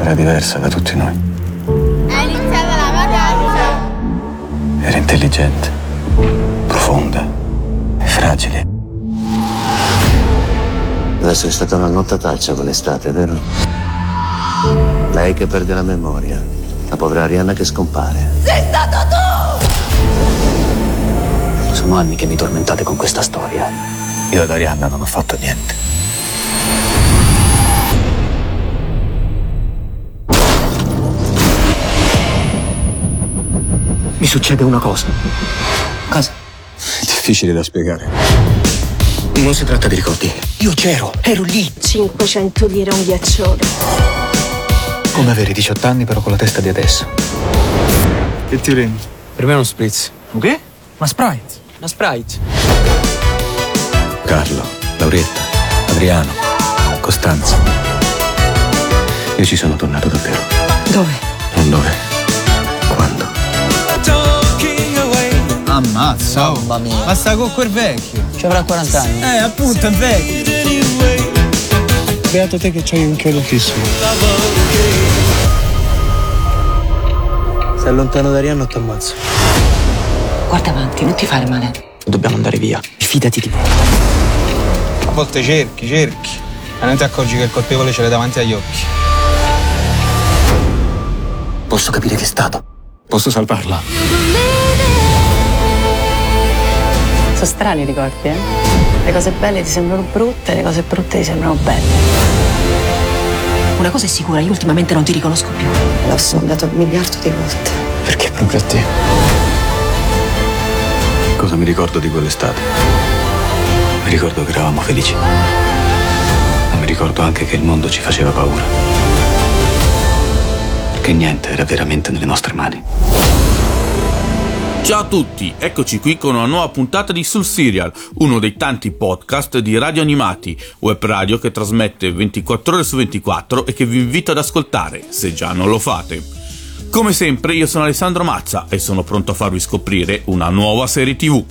Era diversa da tutti noi. È iniziata la vacanza. Era intelligente, profonda e fragile. Deve essere stata una nottataccia quell'estate, vero? Lei che perde la memoria, la povera Arianna che scompare. Sei stato tu! Sono anni che mi tormentate con questa storia. Io ad Arianna non ho fatto niente. Succede una cosa. Cosa? Difficile da spiegare. Non si tratta di ricordi. Io c'ero, ero lì. 500 lire un ghiacciolo. Come avere 18 anni però con la testa di adesso. Che ti prendi? Per me è uno spritz. Un che? Una Sprite. Una Sprite. Carlo, Lauretta, Adriano, Costanza. Io ci sono tornato davvero. Dove? Non dove. Ammazza, oh. Mamma mia. Ma sta con quel vecchio. Ci avrà 40 anni. Eh, appunto, è vecchio. Beato te che c'hai un chiodo fisso. Stai lontano da Arianna o ti ammazzo. Guarda avanti, non ti fare male. Dobbiamo andare via. Fidati di me. A volte cerchi, cerchi. E non ti accorgi che il colpevole ce l'hai davanti agli occhi. Posso capire che è stato. Posso salvarla? Sono strani i ricordi, eh? Le cose belle ti sembrano brutte, le cose brutte ti sembrano belle. Una cosa è sicura, io ultimamente non ti riconosco più. L'ho sondato un miliardo di volte. Perché proprio a te? Cosa mi ricordo di quell'estate? Mi ricordo che eravamo felici. Ma mi ricordo anche che il mondo ci faceva paura. Perché niente era veramente nelle nostre mani. Ciao a tutti, eccoci qui con una nuova puntata di Sul Serial, uno dei tanti podcast di Radio Animati, web radio che trasmette 24 ore su 24 e che vi invito ad ascoltare, se già non lo fate. Come sempre io sono Alessandro Mazza e sono pronto a farvi scoprire una nuova serie tv.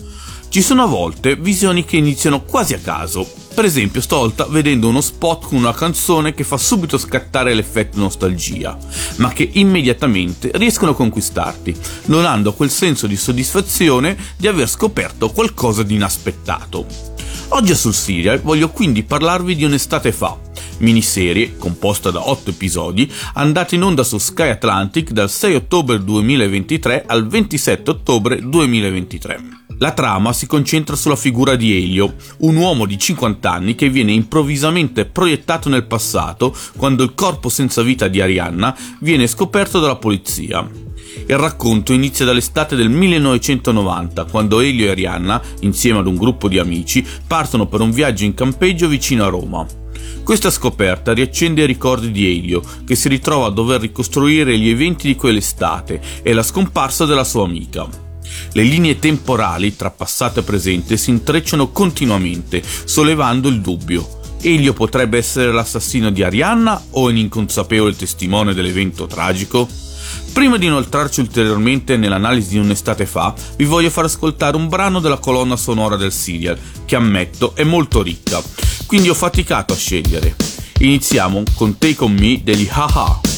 Ci sono a volte visioni che iniziano quasi a caso, per esempio stavolta vedendo uno spot con una canzone che fa subito scattare l'effetto nostalgia, ma che immediatamente riescono a conquistarti, donando quel senso di soddisfazione di aver scoperto qualcosa di inaspettato. Oggi sul serial voglio quindi parlarvi di Un'estate fa, miniserie composta da 8 episodi andata in onda su Sky Atlantic dal 6 ottobre 2023 al 27 ottobre 2023. La trama si concentra sulla figura di Elio, un uomo di 50 anni che viene improvvisamente proiettato nel passato quando il corpo senza vita di Arianna viene scoperto dalla polizia. Il racconto inizia dall'estate del 1990, quando Elio e Arianna, insieme ad un gruppo di amici, partono per un viaggio in campeggio vicino a Roma. Questa scoperta riaccende i ricordi di Elio, che si ritrova a dover ricostruire gli eventi di quell'estate e la scomparsa della sua amica. Le linee temporali tra passato e presente si intrecciano continuamente, sollevando il dubbio. Elio potrebbe essere l'assassino di Arianna o un inconsapevole testimone dell'evento tragico? Prima di inoltrarci ulteriormente nell'analisi di un'estate fa, vi voglio far ascoltare un brano della colonna sonora del serial, che ammetto è molto ricca, quindi ho faticato a scegliere. Iniziamo con Take On Me degli Haha.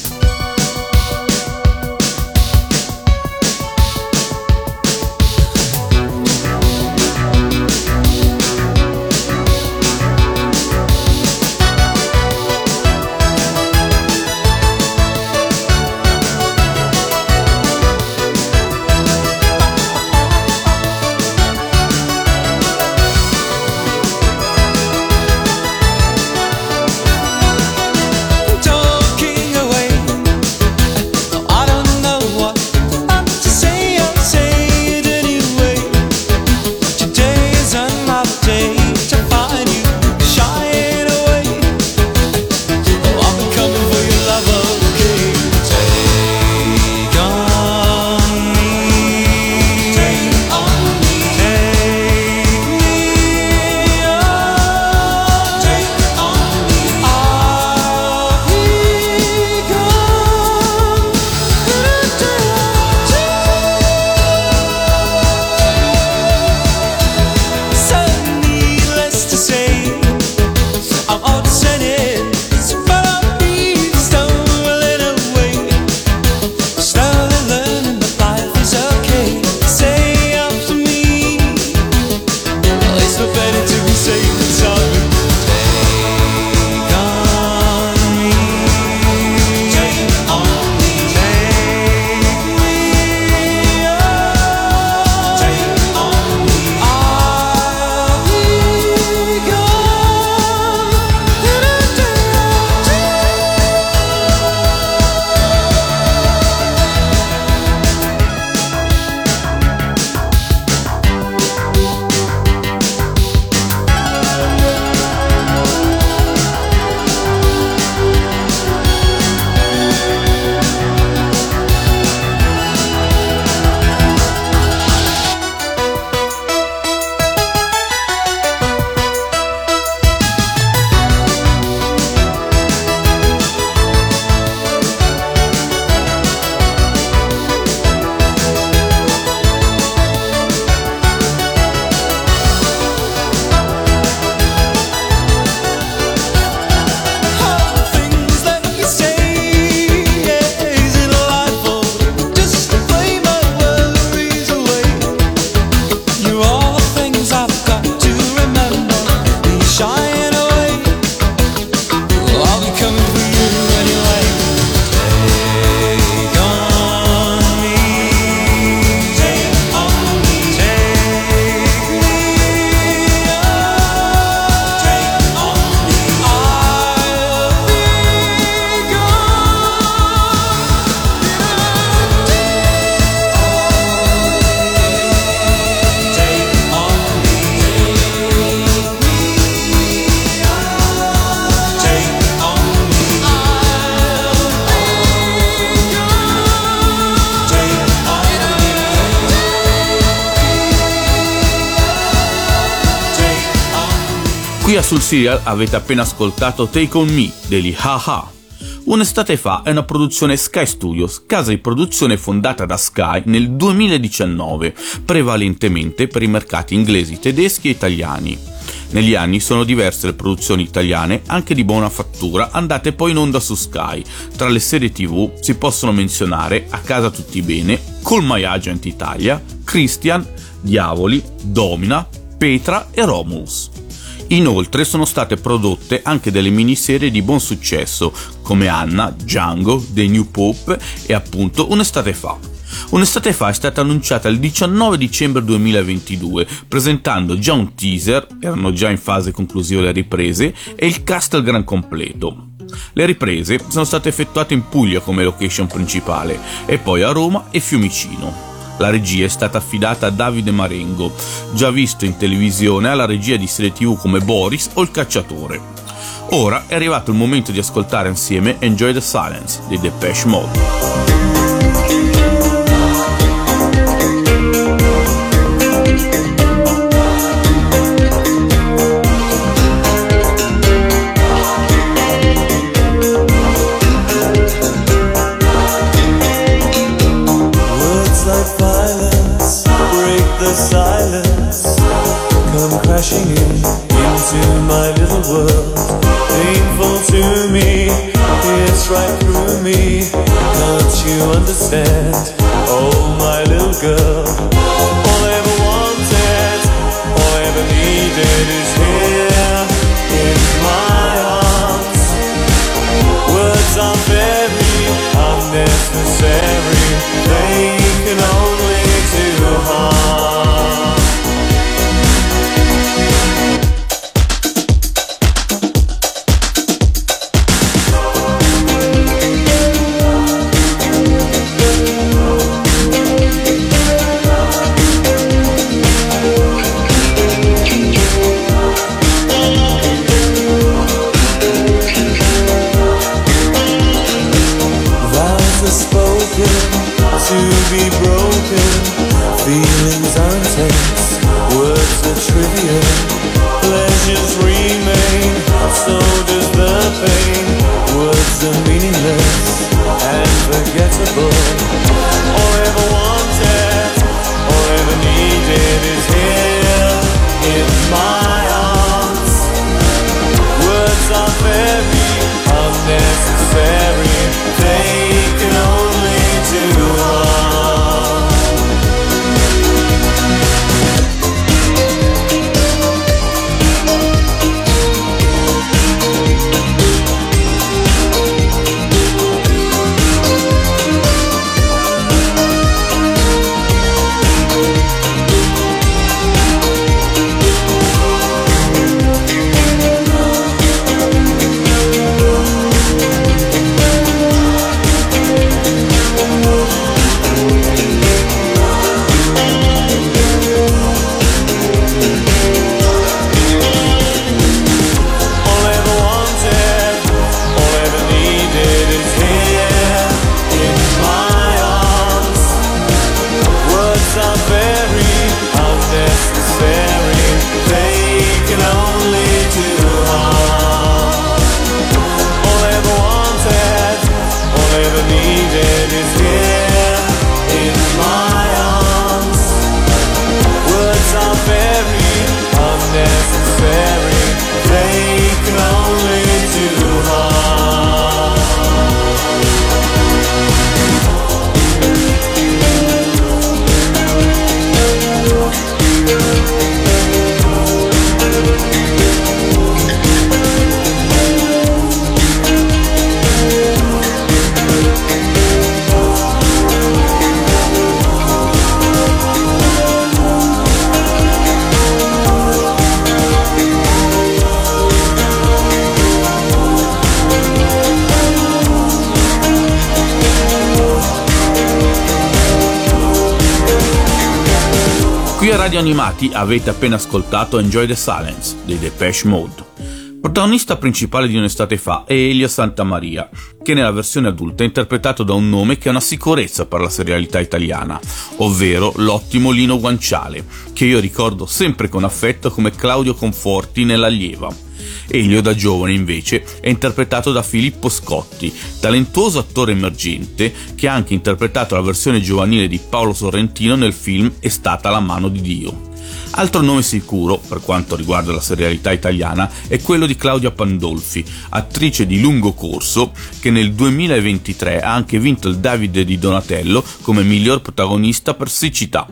Qui a Sul Serial avete appena ascoltato Take On Me degli Haha. Un'estate fa è una produzione Sky Studios, casa di produzione fondata da Sky nel 2019, prevalentemente per i mercati inglesi, tedeschi e italiani. Negli anni sono diverse le produzioni italiane, anche di buona fattura, andate poi in onda su Sky. Tra le serie tv si possono menzionare A casa tutti bene, Call My Agent Italia, Christian, Diavoli, Domina, Petra e Romulus. Inoltre sono state prodotte anche delle miniserie di buon successo come Anna, Django, The New Pope e appunto Un'estate fa. Un'estate fa è stata annunciata il 19 dicembre 2022, presentando già un teaser, erano già in fase conclusiva le riprese, e il cast al gran completo. Le riprese sono state effettuate in Puglia come location principale e poi a Roma e Fiumicino. La regia è stata affidata a Davide Marengo, già visto in televisione alla regia di serie tv come Boris o Il Cacciatore. Ora è arrivato il momento di ascoltare insieme Enjoy the Silence di Depeche Mode. Me. Can't you understand? Oh, my little girl. All I ever wanted, all I ever needed is Qui a Radio Animati avete appena ascoltato Enjoy the Silence dei Depeche Mode. Protagonista principale di Un'estate fa è Elio Santamaria, che nella versione adulta è interpretato da un nome che è una sicurezza per la serialità italiana, ovvero l'ottimo Lino Guanciale, che io ricordo sempre con affetto come Claudio Conforti nell'Allieva. Elio da giovane invece è interpretato da Filippo Scotti, talentuoso attore emergente che ha anche interpretato la versione giovanile di Paolo Sorrentino nel film È stata la mano di Dio. Altro nome sicuro, per quanto riguarda la serialità italiana, è quello di Claudia Pandolfi, attrice di lungo corso che nel 2023 ha anche vinto il Davide di Donatello come miglior protagonista per siccità.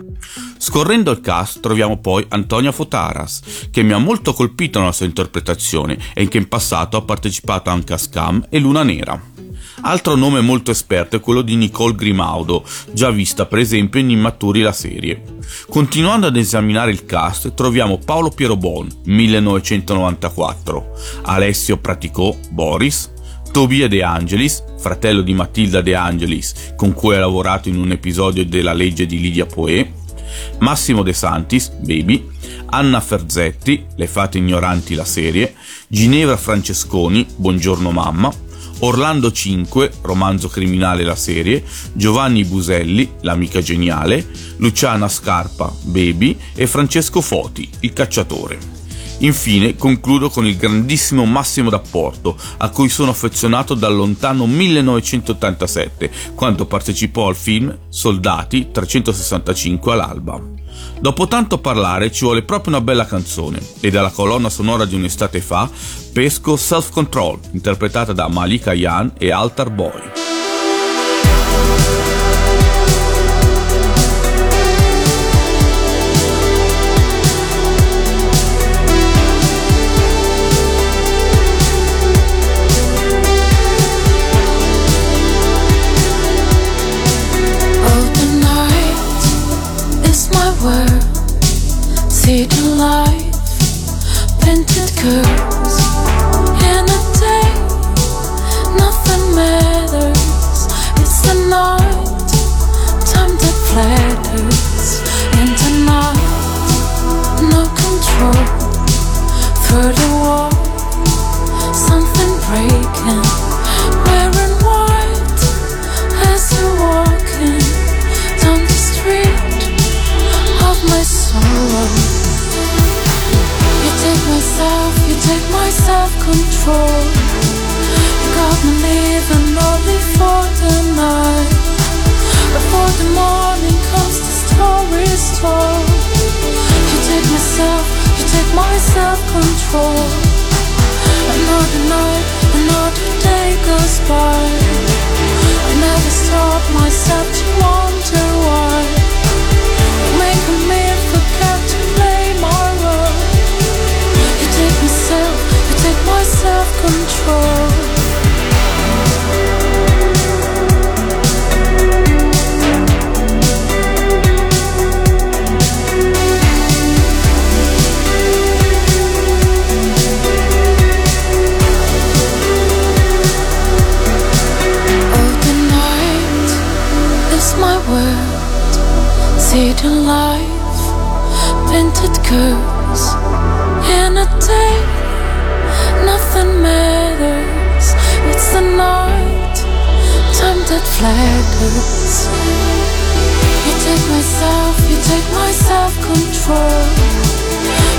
Scorrendo il cast troviamo poi Antonia Fotaras, che mi ha molto colpito nella sua interpretazione e che in passato ha partecipato anche a Scam e Luna Nera. Altro nome molto esperto è quello di Nicole Grimaudo, già vista per esempio in Immaturi la serie. Continuando ad esaminare il cast troviamo Paolo Pierobon, 1994, Alessio Praticò, Boris, Tobia De Angelis, fratello di Matilda De Angelis, con cui ha lavorato in un episodio della legge di Lidia Poe, Massimo De Santis, Baby, Anna Ferzetti, Le fate ignoranti la serie, Ginevra Francesconi, Buongiorno mamma, Orlando 5, romanzo criminale la serie, Giovanni Buselli, l'amica geniale, Luciana Scarpa, Baby e Francesco Foti, il cacciatore. Infine concludo con il grandissimo Massimo D'Apporto, a cui sono affezionato dal lontano 1987, quando partecipò al film Soldati 365 all'alba. Dopo tanto parlare ci vuole proprio una bella canzone e dalla colonna sonora di un'estate fa pesco Self Control, interpretata da Malika Yan e Altar Boy. The life, painted curves. In a day, nothing matters. It's the night, time no control. Through the wall, something breaking. The morning comes, the story's told. You take myself, you take my self control. Another night, another day goes by. I never stop myself to wonder why. Making me forget to my. You take myself, you take my self See the life, painted curves. In a day, nothing matters. It's the night, time that flatters. You take myself, you take my self control.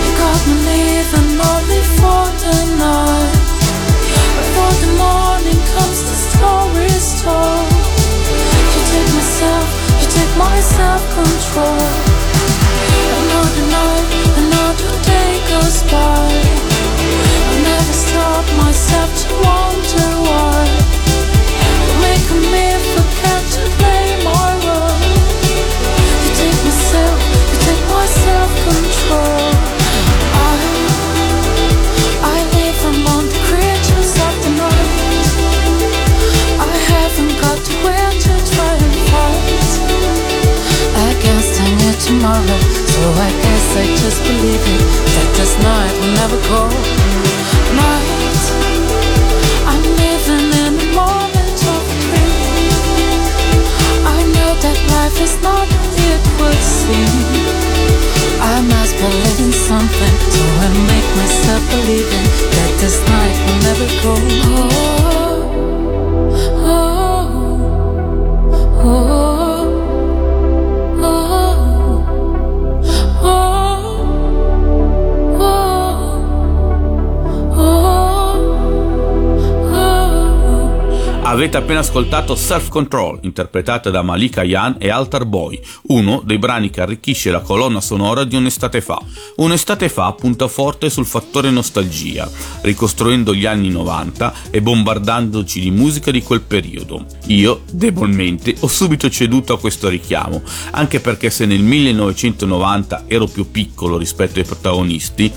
You got me living only for the night. Before the morning comes, the story's told. You take myself, take my self control. Another night, another day goes by. I never stop myself to wonder why. You're me forget to play never go. Night, I'm living in the moment of dream. I know that life is not what it would seem. I must believe in something, so I make myself believe in that this Avete appena ascoltato Self Control, interpretata da Malika Yan e Altar Boy, uno dei brani che arricchisce la colonna sonora di Un'estate fa. Un'estate fa punta forte sul fattore nostalgia, ricostruendo gli anni 90 e bombardandoci di musica di quel periodo. Io, debolmente, ho subito ceduto a questo richiamo, anche perché se nel 1990 ero più piccolo rispetto ai protagonisti,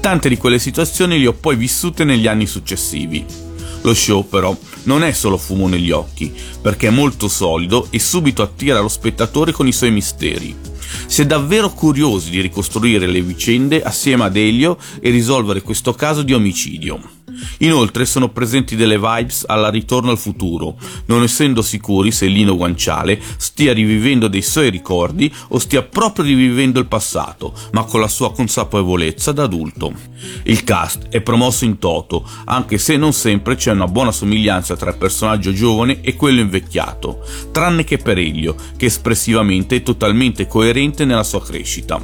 tante di quelle situazioni le ho poi vissute negli anni successivi. Lo show però non è solo fumo negli occhi, perché è molto solido e subito attira lo spettatore con i suoi misteri. Si è davvero curiosi di ricostruire le vicende assieme ad Elio e risolvere questo caso di omicidio. Inoltre sono presenti delle vibes alla ritorno al futuro, non essendo sicuri se Lino Guanciale stia rivivendo dei suoi ricordi o stia proprio rivivendo il passato, ma con la sua consapevolezza da adulto. Il cast è promosso in toto, anche se non sempre c'è una buona somiglianza tra il personaggio giovane e quello invecchiato, tranne che per Elio, che espressivamente è totalmente coerente nella sua crescita.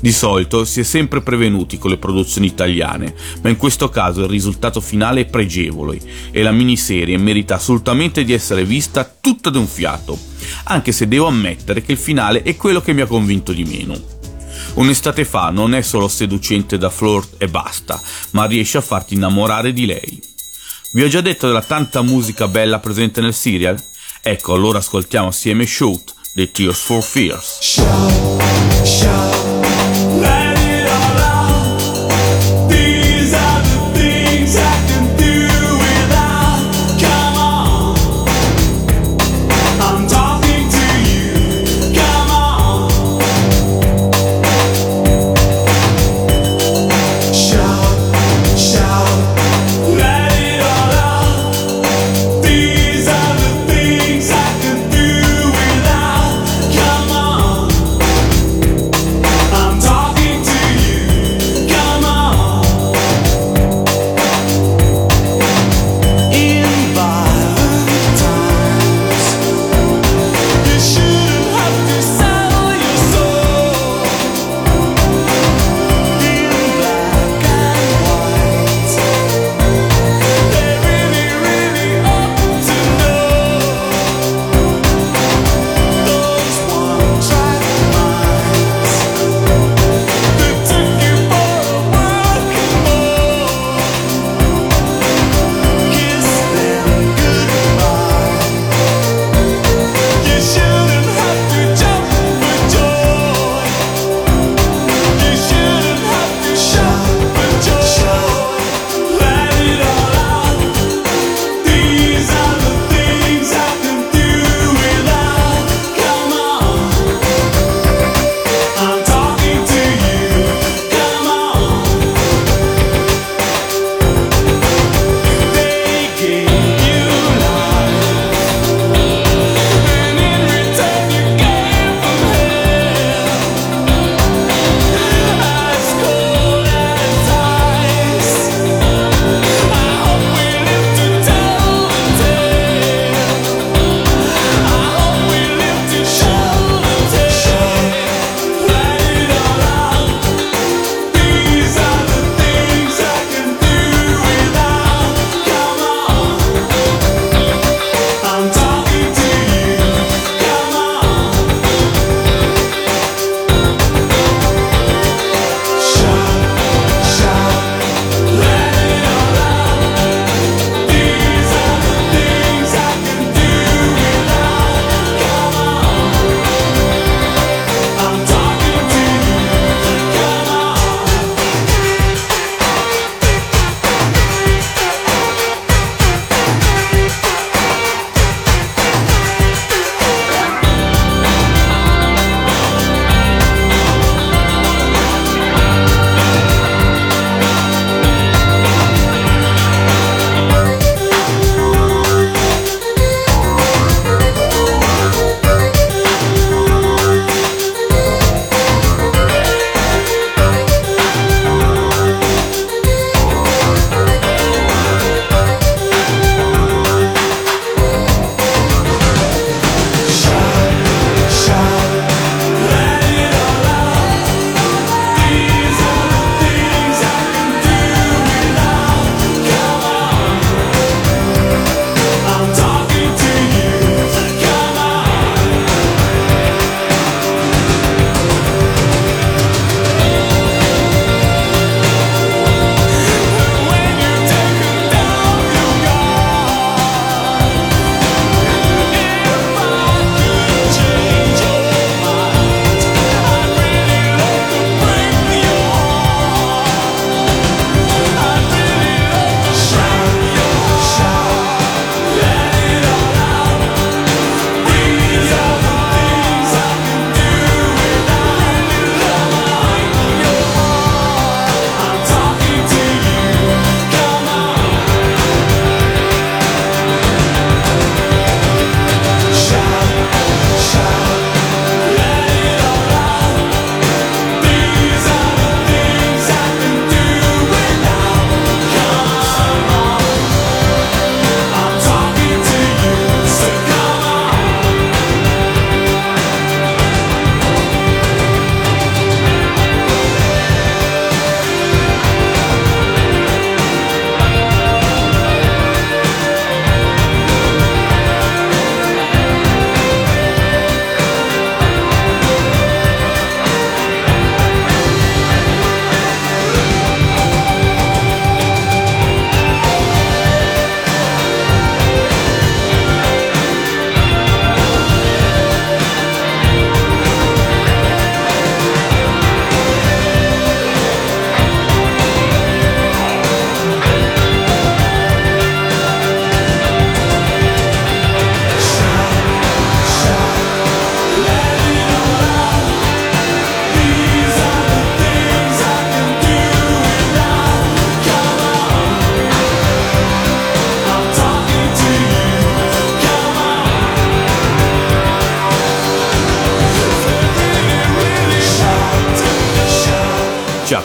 Di solito si è sempre prevenuti con le produzioni italiane, ma in questo caso il risultato finale è pregevole e la miniserie merita assolutamente di essere vista tutta d'un fiato, anche se devo ammettere che il finale è quello che mi ha convinto di meno. Un'estate fa non è solo seducente da flirt e basta, ma riesce a farti innamorare di lei. Vi ho già detto della tanta musica bella presente nel serial? Ecco, allora ascoltiamo assieme Shoot dei Tears for Fears. Let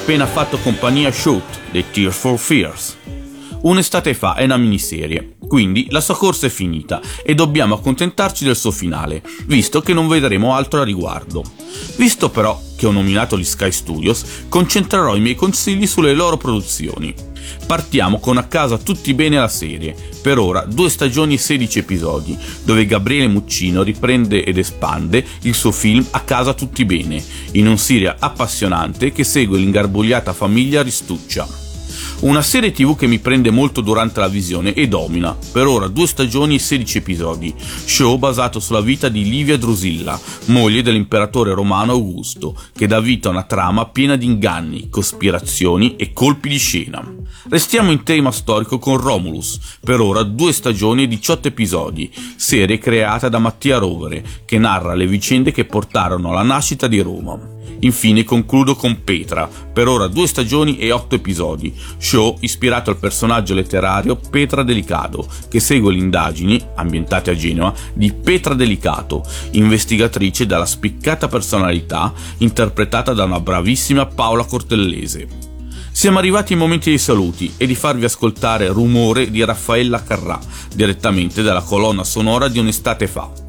appena fatto compagnia Shoot dei Tears for Fears. Un'estate fa è una miniserie, quindi la sua corsa è finita e dobbiamo accontentarci del suo finale, visto che non vedremo altro a riguardo. Visto però che ho nominato gli Sky Studios, concentrerò i miei consigli sulle loro produzioni. Partiamo con A casa tutti bene la serie, per ora due stagioni e 16 episodi, dove Gabriele Muccino riprende ed espande il suo film A casa tutti bene, in un serial appassionante che segue l'ingarbugliata famiglia Ristuccia. Una serie tv che mi prende molto durante la visione e domina, per ora due stagioni e 16 episodi, show basato sulla vita di Livia Drusilla, moglie dell'imperatore romano Augusto, che dà vita a una trama piena di inganni, cospirazioni e colpi di scena. Restiamo in tema storico con Romulus, per ora due stagioni e 18 episodi, serie creata da Mattia Rovere, che narra le vicende che portarono alla nascita di Roma. Infine concludo con Petra, per ora due stagioni e otto episodi, show ispirato al personaggio letterario Petra Delicato, che segue le indagini, ambientate a Genova, di Petra Delicato, investigatrice dalla spiccata personalità interpretata da una bravissima Paola Cortellese. Siamo arrivati ai momenti dei saluti e di farvi ascoltare Rumore di Raffaella Carrà, direttamente dalla colonna sonora di Un'estate fa.